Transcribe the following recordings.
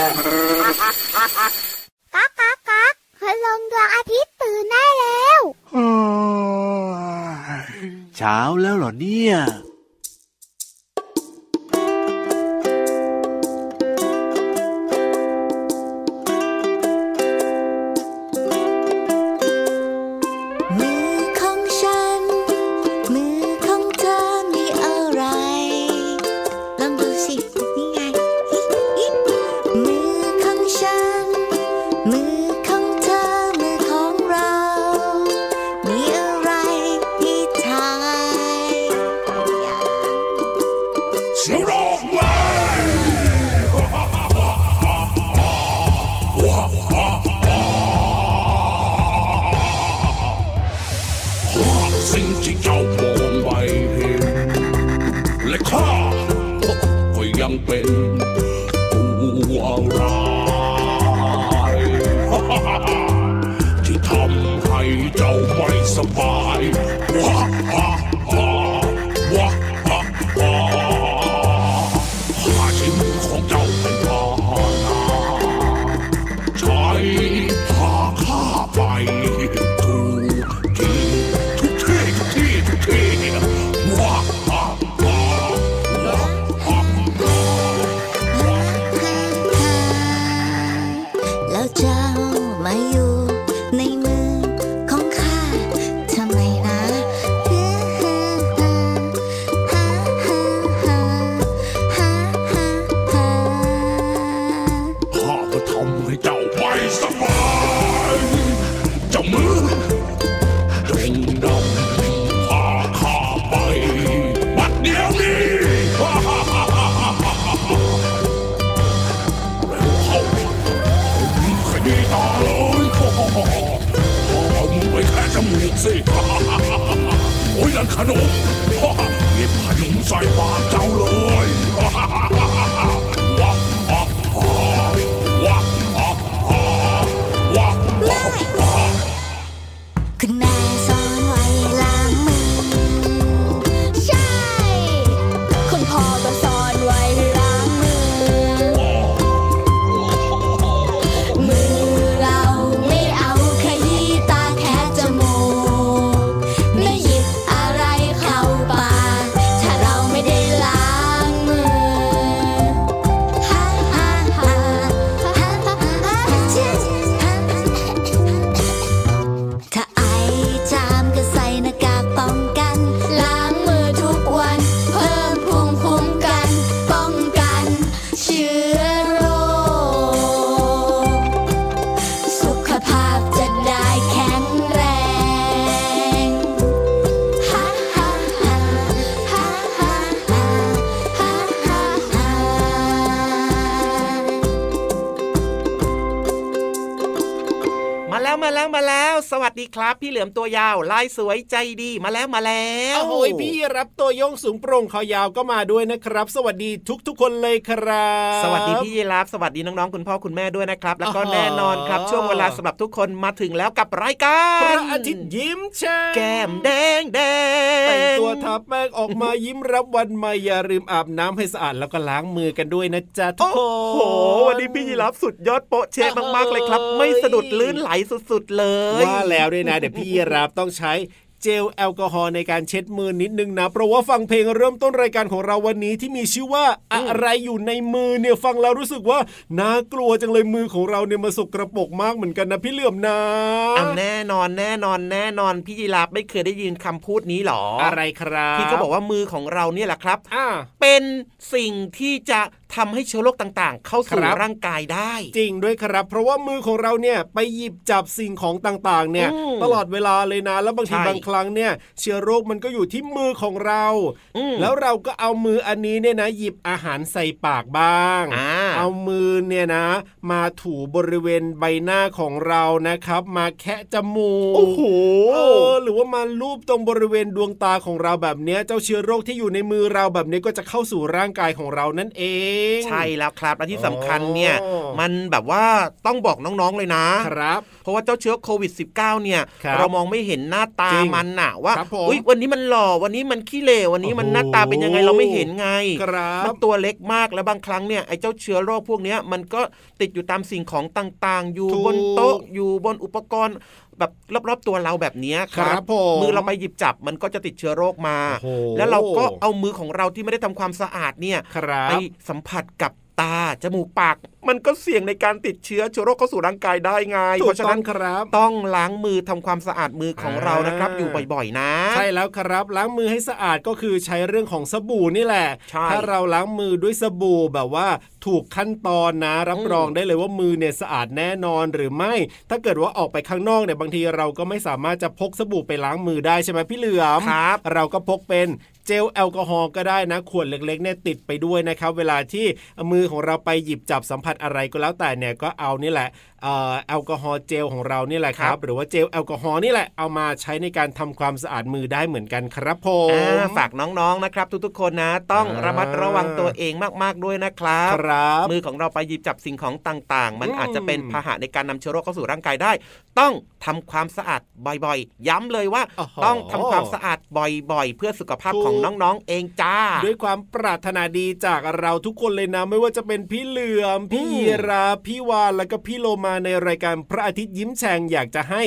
ก๊ากก๊ากก๊ากพลงดวงอาทิตย์ตื่นได้แล้วเช้าแล้วเหรอเนี่ย she don't. แล้วมาแล้วมาแล้ว สวัสดีครับ พี่เหลือมตัวยาวลายสวยใจดีมาแล้วมาแล้วโอ้โหยพี่รับตัวโยงสูงโปร่งคอยาวก็มาด้วยนะครับ สวัสดีทุกๆคนเลยครับ สวัสดีพี่ยีรับสวัสดีน้องๆคุณพ่อคุณแม่ด้วยนะครับ แล้วก็อ๋อแน่นอนครับช่วงเวลาสำหรับทุกคนมาถึงแล้วกับรายกาพรระอาทิตย์ยิ้มแฉ่งแก้มแดงแดงแต่งตัวทาแป้งออกมายิ้มรับวันใหม่อย่าลืมอาบน้ำให้สะอาดแล้วก็ล้างมือกันด้วยนะจ๊ะทุกโอ้คนโหวันนี้พี่ยีรับสุดยอดโปะเชะมากๆเลยครับ ไม่สะดุดลื่นไหลสุดๆเลย ว่าแล้วด้วยนะ เดี๋ยวพี่รับต้องใช้เจลแอลกอฮอล์ในการเช็ดมือนิดนึงนะ เพราะว่าฟังเพลงเริ่มต้นรายการของเราวันนี้ที่มีชื่อว่าอะไรอยู่ในมือเนี่ยฟังแล้วรู้สึกว่าน่ากลัวจังเลยมือของเราเนี่ยมาสกระปรกมากเหมือนกันนะพี่เหลื่อมนะอะแน่นอนแน่นอนแน่นอนพี่ยีรับไม่เคยได้ยินคำพูดนี้หรอออะไรครับที่เขาบอกว่ามือของเราเนี่ยแหละครับอ่าเป็นสิ่งที่จะทำให้เชื้อโรคต่างๆ เข้าสู่ครับร่างกายได้ จริงด้วยครับ เพราะว่ามือของเราเนี่ยไปหยิบจับสิ่งของต่างๆ เนี่ยอืมตลอดเวลาเลยนะ แล้วบางทีใช่บางครั้งเนี่ยเชื้อโรคมันก็อยู่ที่มือของเราอืมแล้วเราก็เอามืออันนี้เนี่ยนะ หยิบอาหารใส่ปากบ้างอ่าเอามือเนี่ยนะ มาถูบริเวณใบหน้าของเรานะครับ มาแคะจมูกโอ้โหเออหรือว่ามาลูบตรงบริเวณดวงตาของเราแบบเนี้ยเจ้าเชื้อโรคที่อยู่ในมือเราแบบนี้ก็จะเข้าสู่ร่างกายของเรานั่นเองง ใช่แล้วครับและที่สำคัญเนี่ยอ๋อมันแบบว่าต้องบอกน้องๆเลยนะครับเพราะว่าเจ้าเชื้อโควิด -19 เนี่ยครับเรามองไม่เห็นหน้าตาจริงมันน่ะว่าครับผมอุ๊ยวันนี้มันหล่อวันนี้มันขี้เหร่วันนี้มันโอ้โหหน้าตาเป็นยังไงเราไม่เห็นไงครับมันตัวเล็กมากแล้วบางครั้งเนี่ยไอ้เจ้าเชื้อโรคพวกเนี้ยมันก็ติดอยู่ตามสิ่งของต่างๆ อยู่ถูกบนโต๊ะอยู่บนอุปกรณ์ แบบรอบๆตัวเราแบบเนี้ยคครัรับผมมือเราไปหยิบจับมันก็จะติดเชื้อโรคมาโอ้โหแล้วเราก็เอามือของเราที่ไม่ได้ทำความสะอาดเนี่ยครับไปสัมผัสกับ ตา จมูกปาก มันก็เสี่ยงในการติดเชื้อเชื้อโรคเข้าสู่ร่างกายได้ไงถูเพกราะฉะต้อนั้งนครับต้องล้างมือทำความสะอาดมือของเรานะครับอ่าอยู่บ่อยๆนะ ใช่แล้วครับล้างมือให้สะอาดก็คือใช้เรื่องของสบู่นี่แหละใช่ถ้าเราล้างมือด้วยสบู่แบบว่าถูกขั้นตอนนะ รับอืมรองได้เลยว่ามือเนี่ยสะอาดแน่นอนหรือไม่ ถ้าเกิดว่าออกไปข้างนอกเนี่ยบางทีเราก็ไม่สามารถจะพกสบู่ไปล้างมือได้ใช่ไหมพี่เหลือมครับเราก็พกเป็นเจลแอลกอฮอล์ก็ได้นะขวดเล็กๆเนี่ยติดไปด้วยนะครับเวลาที่มือของเราไปหยิบจับสัมผัสอะไรก็แล้วแต่เนี่ยก็เอานี่แหละ แอลกอฮอล์เจลของเรานี่แหละครัครับบหรือว่าเจลแอลกอฮอล์นี่แหละเอามาใช้ในการทำความสะอาดมือได้เหมือนกันครับผมอ่าฝากน้องๆนะครับ ทุกๆคนนะ ต้องอ่าระมัดระวังตัวเองมากๆด้วยนะครับครับมือของเราไปหยิบจับสิ่งของต่างๆ มันอืมอาจจะเป็นพาหะในการนำเชื้อโรคเข้าสู่ร่างกายได้ ต้องทำความสะอาดบ่อยๆ ย้ำเลยว่าโอ้โหต้องทำความสะอาดบ่อย ๆ เพื่อสุขภาพของถูกน้องๆเองจ้า ด้วยความปรารถนาดีจากเราทุกคนเลยนะ ไม่ว่าจะเป็นพี่เหลือมพี่อืมยีราฟพี่วานแล้วก็พี่โลมาในรายการพระอาทิตย์ยิ้มแฉ่งอยากจะให้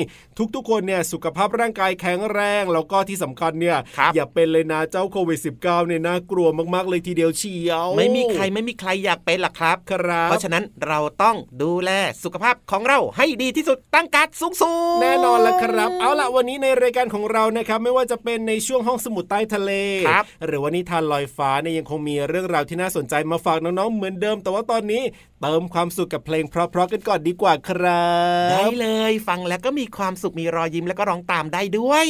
ทุกๆคนเนี่ยสุขภาพร่างกายแข็งแรง แล้วก็ที่สำคัญเนี่ยครับอย่าเป็นเลยนะเจ้าโควิด -19 เนี่ยน่ากลัวมากๆเลยทีเดียวเชียว ไม่มีใครไม่มีใครอยากเป็นหรอกครับครับ เพราะฉะนั้นเราต้องดูแลสุขภาพของเราให้ดีที่สุดตั้งการดสูงสูงแน่นอนแล้วครับ เอาล่ะวันนี้ในรายการของเรานะครับไม่ว่าจะเป็นในช่วงห้องสมุดใต้ทะเลครับหรือว่านิทานลอยฟ้าเนี่ยยังคงมีเรื่องราวที่น่าสนใจมาฝากน้องๆเหมือนเดิม แต่ว่าตอนนี้ เติมความสุขกับเพลงเพราะๆกันก่อนดีกว่าครับ ได้เลยฟังแล้วก็มีความสุขมีรอยยิ้มแล้วก็ร้องตามได้ด้วย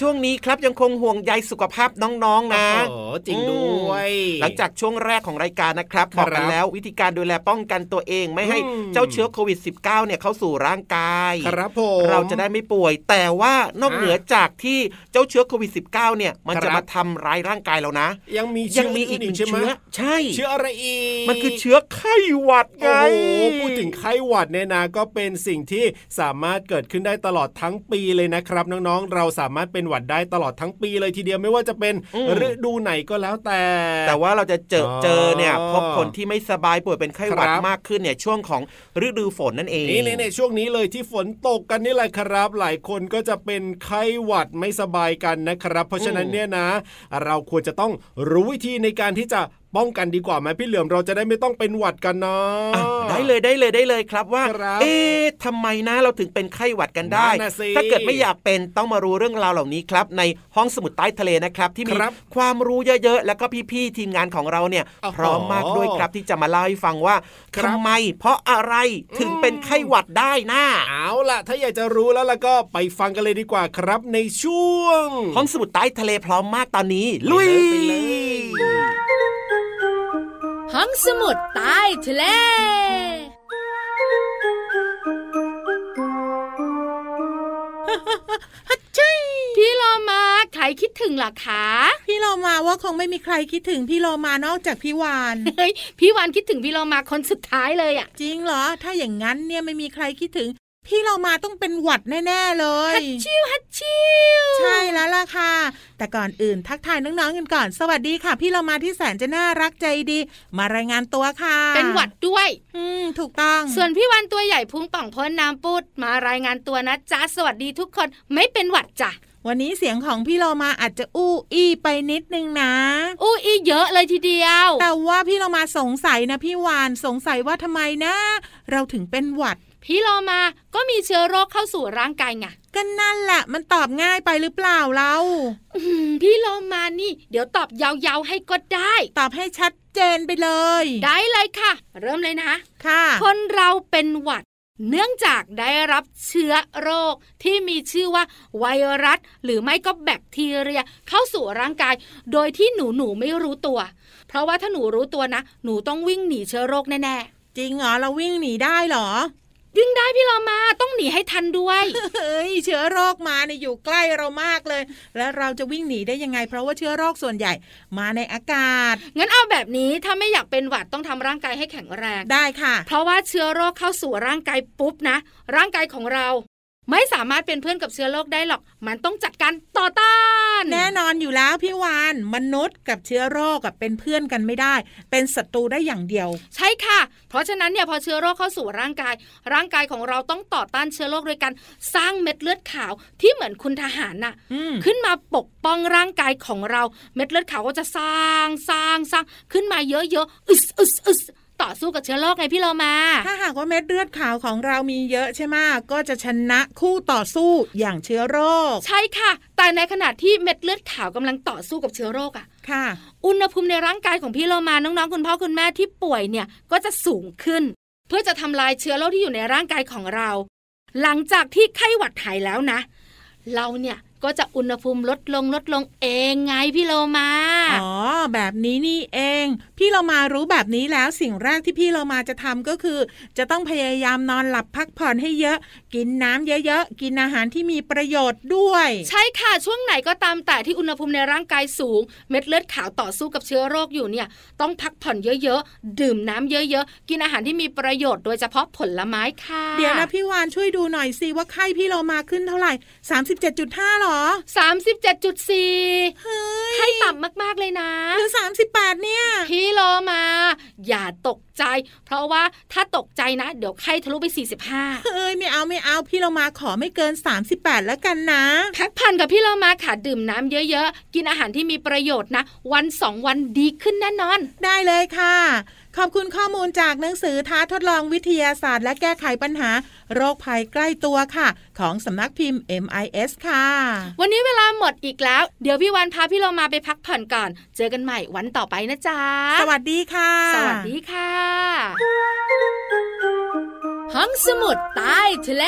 ช่วงนี้ครับยังคงห่วงใยสุขภาพน้องๆนะโอ้โหจริงด้วย หลังจากช่วงแรกของรายการนะครับครับบอกกันแล้ววิธีการดูแลป้องกันตัวเองไม่ให้อืมเจ้าเชื้อโควิด -19 เนี่ยเข้าสู่ร่างกายครับผมเราจะได้ไม่ป่วย แต่ว่านอกอ่าเหนือจากที่เจ้าเชื้อโควิด -19 เนี่ยมันครับจะมาทำร้ายร่างกายเรานะ ยังมียัเชื้งมีอีกหนึ่งใช่ไหมเชื้อใช่ เชื้ออะไรอีกมันคือเชื้อไข้หวัดไงโอ้โหพูดถึงไข้หวัดเนี่ยนะก็เป็นสิ่งที่สามารถเกิดขึ้นได้ตลอดทั้งปีเลยนะครับน้องๆ เราสามารถเป็นหวัดได้ตลอดทั้งปีเลยทีเดียวไม่ว่าจะเป็นอืมฤดูไหนก็แล้วแต่ แต่ว่าเราจะเจออ๋อเจอเนี่ยพบคนที่ไม่สบายป่วยเป็นไข้หวัดครับมากขึ้นเนี่ยช่วงของฤดูฝนนั่นเองนี่ในช่วงนี้เลยที่ฝนตกกันนี่แหละครับ หลายคนก็จะเป็นไข้หวัดไม่สบายกันนะครับ เพราะฉะนั้นเนี่ยนะ เราควรจะต้องรู้วิธีในการที่จะป้องกันดีกว่าไหมพี่เหลือมเราจะได้ไม่ต้องเป็นหวัดกันเนาะอะได้เลยได้เลยได้เลยครับว่าครับเอ๊ะทำไมนะเราถึงเป็นไข้หวัดกันได้นั่นน่ะสิถ้าเกิดไม่อยากเป็นต้องมารู้เรื่องราวเหล่านี้ครับ ในห้องสมุดใต้ทะเลนะครับ ที่มีครับความรู้เยอะๆแล้วก็พี่ๆทีมงานของเราเนี่ยโอ้โหพร้อมมากด้วยครับที่จะมาเล่าให้ฟังว่าครับทำไม เพราะอะไรถึงเป็นไข้หวัดได้นะเอาล่ะ ถ้าอยากจะรู้แล้วล่ะก็ไปฟังกันเลยดีกว่าครับ ในช่วง ห้องสมุดใต้ทะเลพร้อมมากตอนนี้ ลุยไปเลย ห้องสมุดใต้ทะเลพี่โลมาใครคิดถึงล่ะคะ พี่เรามาว่าคงไม่มีใครคิดถึงพี่เรามานอกจากพี่วานเฮ้ยพี่วานคิดถึงพี่โลมาคนสุดท้ายเลยอะจริงเหรอ ถ้าอย่างนั้นเนี่ยไม่มีใครคิดถึง พี่เรามาต้องเป็นหวัดแน่ๆเลยฮัดชิวฮัดชิวใช่แล้วล่ะค่ะ แต่ก่อนอื่นทักทายน้องๆกันก่อน สวัสดีค่ะ พี่เรามาที่แสนจะน่ารักใจดี มารายงานตัวค่ะ เป็นหวัดด้วย อืมถูกต้อง ส่วนพี่วานตัวใหญ่พุงป่องพ้นน้ำปุดมารายงานตัวนะจ๊ะสวัสดีทุกคนไม่เป็นหวัดจ้ะวันนี้เสียงของพี่เรามาอาจจะอู้อี้ไปนิดนึงนะ อู้อีเยอะเลยทีเดียว แต่ว่าพี่เรามาสงสัยนะพี่วานสงสัยว่าทำไมนะ เราถึงเป็นหวัด พี่โลมาก็มีเชื้อโรคเข้าสู่ร่างกายไงก็นั่นแหละมันตอบง่ายไปหรือเปล่าเราอืมพี่โลมานี่ เดี๋ยวตอบยาวๆให้ก็ได้ ตอบให้ชัดเจนไปเลย ได้เลยค่ะ เริ่มเลยนะ ค่ะ คนเราเป็นหวัดเนื่องจากได้รับเชื้อโรคที่มีชื่อว่าไวรัส หรือไม่ก็แบคทีเรีย เข้าสู่ร่างกาย โดยที่หนูหนูไม่รู้ตัว เพราะว่าถ้าหนูรู้ตัวนะ หนูต้องวิ่งหนีเชื้อโรคแน่จริงเหรอเราวิ่งหนีได้เหรอๆ วิ่งได้พี่โลมาต้องหนีให้ทันด้วยเฮ้ยเชื้อโรคมาเนี่ยอยู่ใกล้เรามากเลย แล้วเราจะวิ่งหนีได้ยังไง เพราะว่าเชื้อโรคส่วนใหญ่มาในอากาศ งั้นเอาแบบนี้ถ้าไม่อยากเป็นหวัดต้องทำร่างกายให้แข็งแรงได้ค่ะ เพราะว่าเชื้อโรคเข้าสู่ร่างกายปุ๊บนะ ร่างกายของเรา ไม่สามารถเป็นเพื่อนกับเชื้อโรคได้หรอก มันต้องจัดการต่อต้าน แน่นอนอยู่แล้วพี่วานมนุษย์กับเชื้อโรคกับเป็นเพื่อนกันไม่ได้ เป็นศัตรูได้อย่างเดียว ใช่ค่ะ เพราะฉะนั้นเนี่ยพอเชื้อโรคเข้าสู่ร่างกาย ร่างกายของเราต้องต่อต้านเชื้อโรคโดยการสร้างเม็ดเลือดขาวที่เหมือนคุณทหารน่ะอืมขึ้นมาปกป้องร่างกายของเรา เม็ดเลือดขาวก็จะสร้างสร้างสร้างขึ้นมาเยอะๆอึสอึสอึส ต่อสู้กับเชื้อโรคไงพี่เรามา ถ้าหากว่าเม็ดเลือดขาวของเรามีเยอะใช่ไหมก็จะชนะคู่ต่อสู้อย่างเชื้อโรค ใช่ค่ะ แต่ในขณะที่เม็ดเลือดขาวกำลังต่อสู้กับเชื้อโรคอะค่ะ อุณหภูมิในร่างกายของพี่เรามาน้องๆคุณพ่อคุณแม่ที่ป่วยเนี่ยก็จะสูงขึ้น เพื่อจะทำลายเชื้อโรคที่อยู่ในร่างกายของเรา หลังจากที่ไข้หวัดหายแล้วนะ เราเนี่ย ก็จะอุณหภูมิลดลงลดลงเองไงพี่โลมาอ๋อแบบนี้นี่เอง พี่เรามารู้แบบนี้แล้วสิ่งแรกที่พี่เรามาจะทำก็คือ จะต้องพยายามนอนหลับพักผ่อนให้เยอะ กินน้ำเยอะๆกินอาหารที่มีประโยชน์ด้วย ใช่ค่ะช่วงไหนก็ตามแต่ที่อุณหภูมิในร่างกายสูง เม็ดเลือดขาวต่อสู้กับเชื้อโรคอยู่เนี่ย ต้องพักผ่อนเยอะๆดื่มน้ำเยอะๆกินอาหารที่มีประโยชน์โดยเฉพาะผลไม้ค่ะ เดี๋ยวนะพี่วานช่วยดูหน่อยสิว่าไข้พี่เรามาขึ้นเท่าไหร่37.5หรอสามสิบเจ็ดจุดสี่เฮ้ยไข้ต่ำมากๆเลยนะหรือ38เนี่ย พี่โลมา อย่าตกใจ เพราะว่าถ้าตกใจนะ เดี๋ยวไข้ทะลุไป45เอ้ยไม่เอาไม่เอาพี่เรามาขอไม่เกิน38แล้วกันนะพักผ่อนกับพี่โลมาค่ะดื่มน้ำเยอะๆ กินอาหารที่มีประโยชน์นะ วันสองวันดีขึ้นแน่นอน ได้เลยค่ะ ขอบคุณข้อมูลจากหนังสือท้าทดลองวิทยาศาสตร์ และแก้ไขปัญหา โรคภัยใกล้ตัวค่ะ ของสำนักพิมพ์ MIS ค่ะ วันนี้เวลาหมดอีกแล้ว เดี๋ยวพี่วันพาพี่โลมาไปพักผ่อนก่อน เจอกันใหม่วันต่อไปนะจ๊ะ สวัสดีค่ะ สวัสดีค่ะห้องสมุดใต้ทะเล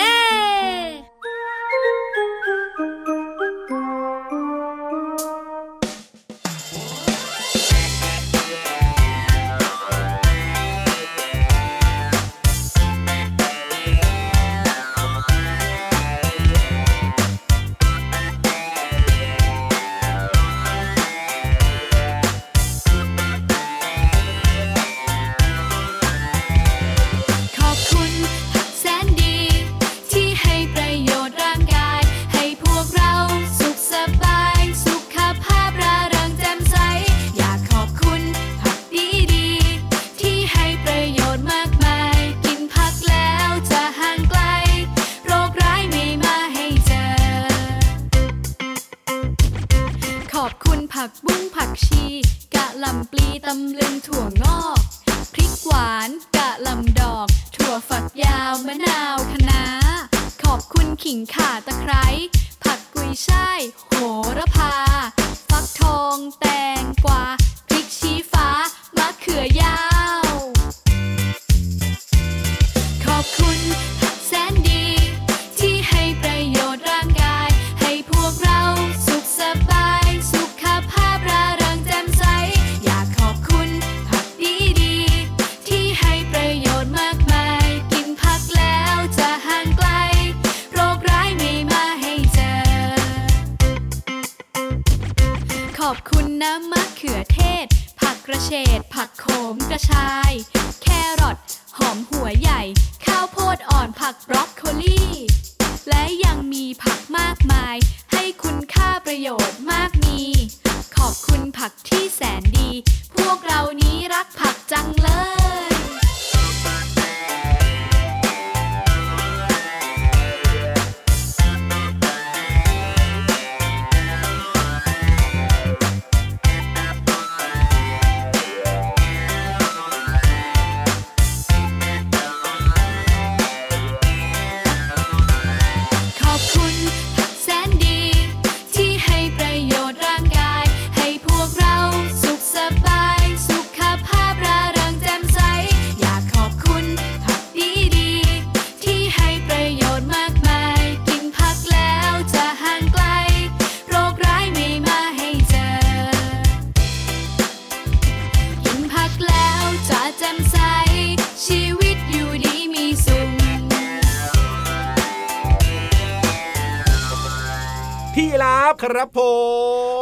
ครับผ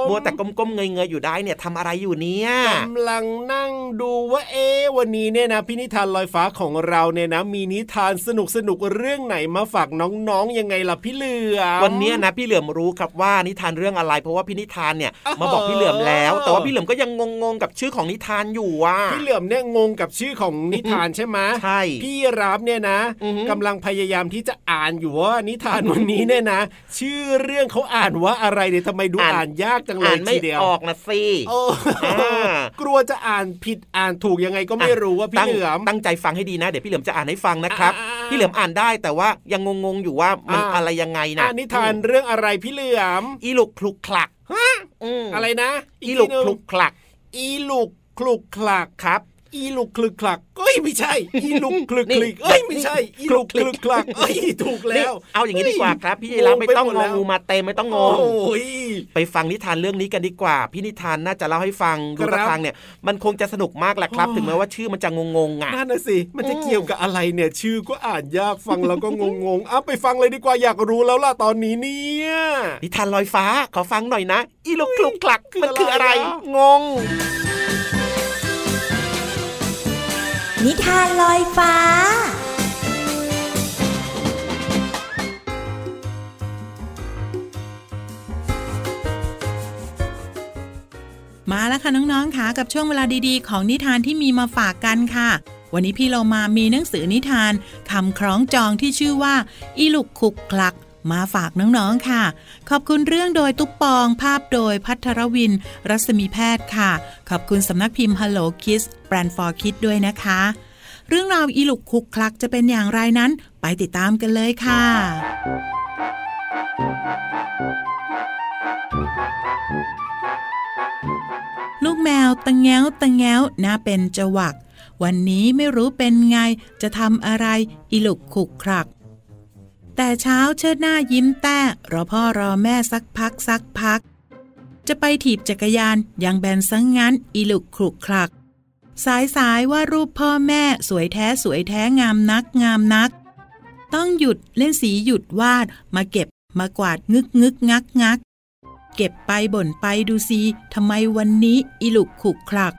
มมัวแต่ก้มๆเงยๆอยู่ได้เนี่ยทำอะไรอยู่เนี่ยกำลังนั่ง ดูว่าเอ๊ะวันนี้เนี่ยนะพี่นิทานลอยฟ้าของเราเนี่ยนะ มีนิทานสนุกสนุกๆเรื่องไหนมาฝากน้องๆยังไงล่ะพี่เหลือมวันเนี้ยนะพี่เหลือมรู้ครับว่านิทานเรื่องอะไร เพราะว่าพี่นิทานเนี่ยอ้าวมาบอกพี่เหลือมแล้ว แต่ว่าพี่เหลือมก็ยังงงๆกับชื่อของนิทานอยู่ว่ะพี่เหลือมเนี่ยงงกับชื่อของนิทานใช่ไหมใช่พี่รับเนี่ยนะอือฮึกำลังพยายามที่จะอ่านอยู่ว่านิทานวันนี้เนี่ยนะ ชื่อเรื่องเขาอ่านว่าอะไรเนี่ยทำไมดูอ่านยากจังเลอ่ายนไม่ทีเดียวออกนะสิโอ้อ่ากลัวจะอ่านผิดอ่านถูกยังไงก็ไม่รู้ว่าพี่ตั้งเหลือมตั้งใจฟังให้ดีนะ เดี๋ยวพี่เหลือมจะอ่านให้ฟังนะครับอ่าพี่เหลือมอ่านได้แต่ว่ายังงงๆอยู่ว่ามันอ่าอะไรยังไงนะอ่านิทานเรื่องอะไรพี่เหลือมอีลุกคลุกคลักอืมอะไรนะ อีลุกทีหนึ่งคลุกคลัก อีลุกคลุกคลักครับ อีลุกคลึกคลักเอ้ยไม่ใช่ อีลุกคลึกคลิกเอ้ยไม่ใช่ อีลุกคลึกคลักเอ้ยถูกแล้วนี่เอาอย่างนี้ดีกว่าครับ พี่ยีรับไม่ต้องงงไปหมดงแล้อวงูมาเต็มไม่ต้องงโอ้งยไปฟังนิทานเรื่องนี้กันดีกว่า พี่นิทานน่าจะเล่าให้ฟังดูครับท่าทางเนี่ย มันคงจะสนุกมากแหละครับโอ้ยถึงแม้ว่าชื่อมันจะงงๆอะนั่นน่ะสิมันจะอืมเกี่ยวกับอะไรเนี่ยชื่อก็อ่านยากฟังแล้วก็งงๆอะไปฟังเลยดีกว่าอยากรู้แล้วล่ะตอนนี้เนี่ยนิทานลอยฟ้าขอฟังหน่อยนะ อีลุกคลุกคลักคือมันคืออะไรอะไรอะงง นิทานลอยฟ้า มาแล้วค่ะน้องๆค่ะกับช่วงเวลาดีๆ ของนิทานที่มีมาฝากกันค่ะ วันนี้พี่เรามามีหนังสือนิทานคำคล้องจองที่ชื่อว่า อีลุกคุกคลัก มาฝากน้องๆค่ะ ขอบคุณเรื่องโดยตุ๊ปปองภาพโดยพัทรวิน รัศมีแพทย์ค่ะ ขอบคุณสำนักพิมพ์ Hello Kids Brand for Kids ด้วยนะคะ เรื่องราวอีลุกคุกคลักจะเป็นอย่างไรนั้น ไปติดตามกันเลยค่ะ ลูกแมวตะแงวตะแงวน่าเป็นจวัก วันนี้ไม่รู้เป็นไงจะทำอะไรอีลุกขุกครัก แต่เช้าเชิดหน้ายิ้มแต้รอพ่อรอแม่สักพักสักพัก จะไปถีบจักรยานยังแบนซังงั้นอีลุกคลุกคลัก สายสายว่ารูปพ่อแม่สวยแท้สวยแท้งามนักงามนัก ต้องหยุดเล่นสีหยุดวาดมาเก็บมากวาดงึกงึกงักงัก เก็บไปบ่นไปดูซีทำไมวันนี้อีลุกขุกคลัก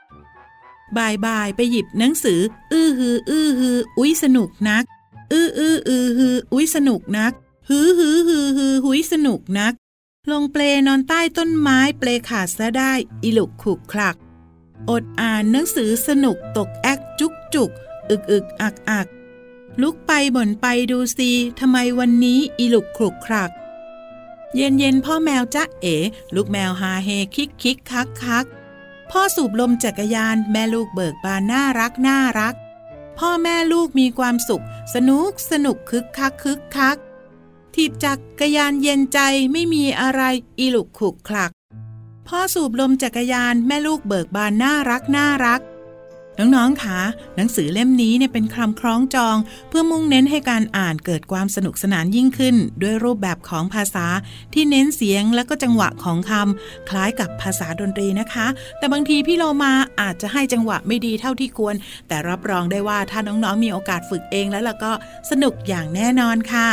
บ่ายบ่ายไปหยิบหนังสือ อื้อฮือ อื้อฮือ อุ้ยสนุกนัก อื้ออื้ออือฮืออุ้ยสนุกนัก ฮือฮือฮือฮือหุยสนุกนัก ลงเปลนอนใต้ต้นไม้เปลขาดซะได้อีลุกขุกคลัก อดอ่านหนังสือสนุกตกแอกจุกจุกอึกอึกอักอักลุกไปบ่นไปดูซีทำไมวันนี้อีลุกคลุกคลัก เย็นเย็นพ่อแมวจ๊ะเอ๋ ลูกแมวฮาเฮคิกคิกคักคัก พ่อสูบลมจักรยานแม่ลูกเบิกบานน่ารักน่ารัก พ่อแม่ลูกมีความสุข สนุกสนุกคึกคักคึกคักถีบจักรยานเย็นใจไม่มีอะไรอีลุกขุกคลัก พ่อสูบลมจักรยานแม่ลูกเบิกบานน่ารักน่ารัก น้องๆคะหนังสือเล่มนี้เนี่ยเป็นคำคล้องจอง เพื่อมุ่งเน้นให้การอ่านเกิดความสนุกสนานยิ่งขึ้น ด้วยรูปแบบของภาษาที่เน้นเสียงและก็จังหวะของคำคล้ายกับภาษาดนตรีนะคะ แต่บางทีพี่โลมาอาจจะให้จังหวะไม่ดีเท่าที่ควร แต่รับรองได้ว่าถ้าน้องๆมีโอกาสฝึกเองแล้วล่ะก็สนุกอย่างแน่นอนค่ะ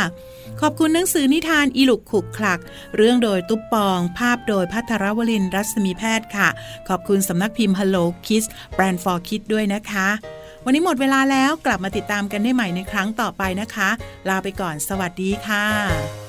ขอบคุณหนังสือนิทานอีลุกขุกคลัก เรื่องโดยตุ๊ปปอง ภาพโดยพัทรวลินร์รัศมีแพทย์ค่ะ ขอบคุณสำนักพิมพ์ Hello Kids Brand for Kids ด้วยนะคะ วันนี้หมดเวลาแล้วกลับมาติดตามกันได้ใหม่ในครั้งต่อไปนะคะ ลาไปก่อนสวัสดีค่ะ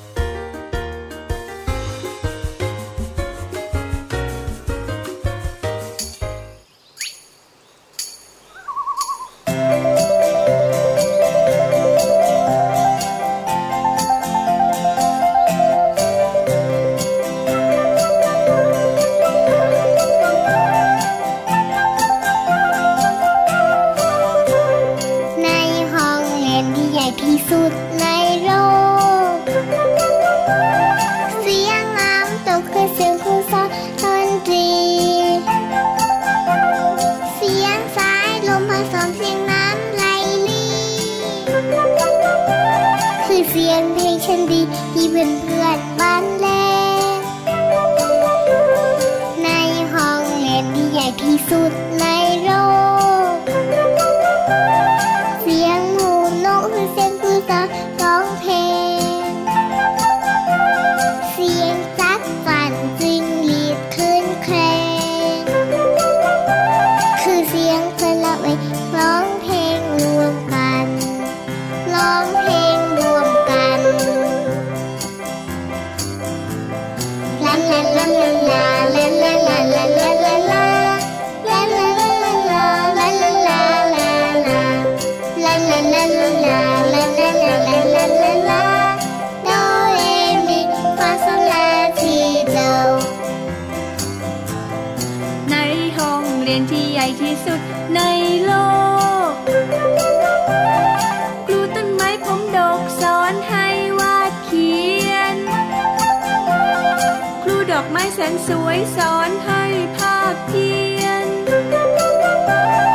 สนสวยสอนให้ภาพเพียน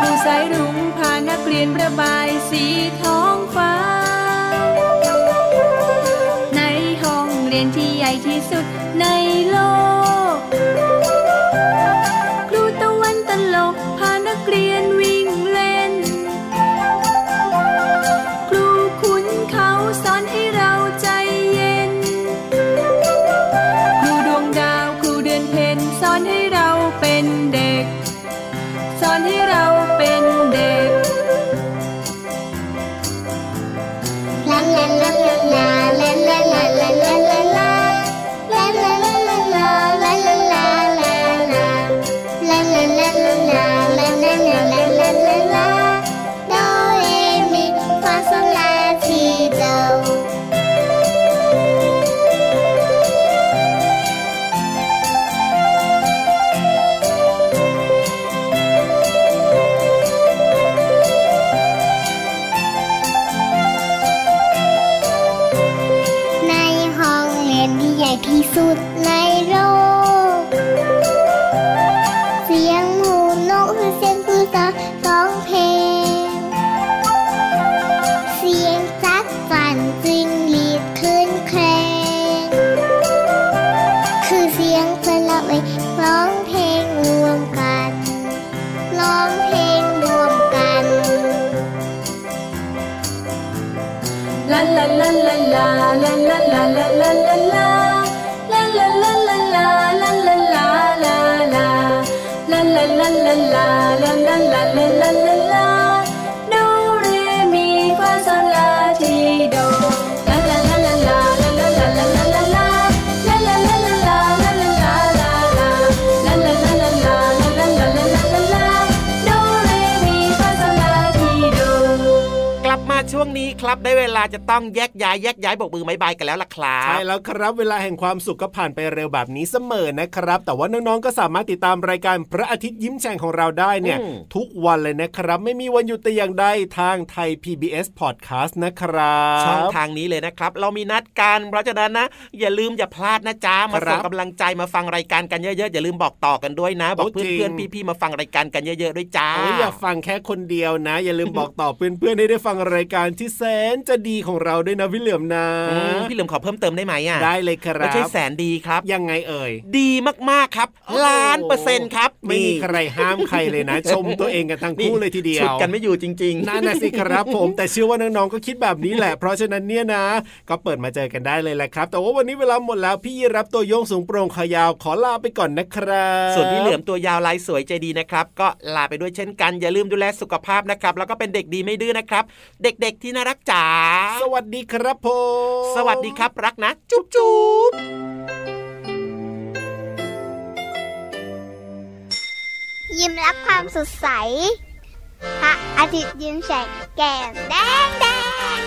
ครูสายรุ้งพานักเรียนประบายสีท้องฟ้า ในห้องเรียนที่ใหญ่ที่สุดในโลก ครับได้เวลาจะต้องแยกย้ายแยกย้ายบอกมือไม้บายกันแล้วล่ะครับใช่แล้วครับเวลาแห่งความสุขก็ผ่านไปเร็วแบบนี้เสมอนะครับ แต่ว่าน้องๆก็สามารถติดตามรายการพระอาทิตย์ยิ้มแฉ่งของเราได้เนี่ยอืมทุกวันเลยนะครับ ไม่มีวันหยุดแต่อย่างใดทางไทย PBS Podcast นะครับช่องทางนี้เลยนะครับ เรามีนัดกันเพราะฉะนั้นนะ อย่าลืมอย่าพลาดนะจ๊ะมาครัส่บงกำลังใจมาฟังรายการกันเยอะๆอย่าลืมบอกต่อกันด้วยนะ บอกโอ้จริงเพื่อนๆพี่ๆมาฟังรายการกันเยอะๆด้วยจ้าโอ้ยอย่าฟังแค่คนเดียวนะ อย่าลืมบอกต่อเพื่อนๆให้ได้ฟังรายการที่แสนจะดีของเราด้วยนะพี่เหลือมนะอืมพี่เหลือมขอเพิ่มเติมได้ไหมอะได้เลยครัไม่บใช่แสนดีครับ ยังไงเอ่ย ดีมากๆครับโอ้โหล้านเปอร์เซ็นต์ครับ ไม่มีนี่ใครห้ามใครเลยนะ ชมตัวเองกันทั้งคู่เลยทีเดียวฉุดกันไม่อยู่จริงๆนั่นนะสิครับผมแต่เชื่อว่าน้องๆก็คิดแบบนี้แหละ เพราะฉะนั้นเนี่ยนะ ก็เปิดมาเจอกันได้เลยแหละครับ แต่ว่าวันนี้เวลาหมดแล้วพี่ยีรับตัวโยงสูงโปร่งขายาวขอลาไปก่อนนะครับส่วนพี่เหลือมตัวยาวลายสวยใจดีนะครับ ก็ลาไปด้วยเช่นกันอย่าลืมดูแลสุขภาพนะครับ แล้วก็เป็นเด็กดีไม่ดื้อนะครับ เด็กๆที่น่ารักจ๋าสวัสดีครับผมสวัสดีครับรักนะ จุ๊บจุ๊บยิ้มรับความสดใสพระอาทิตย์ยิ้มแฉกแก้มแดงแดง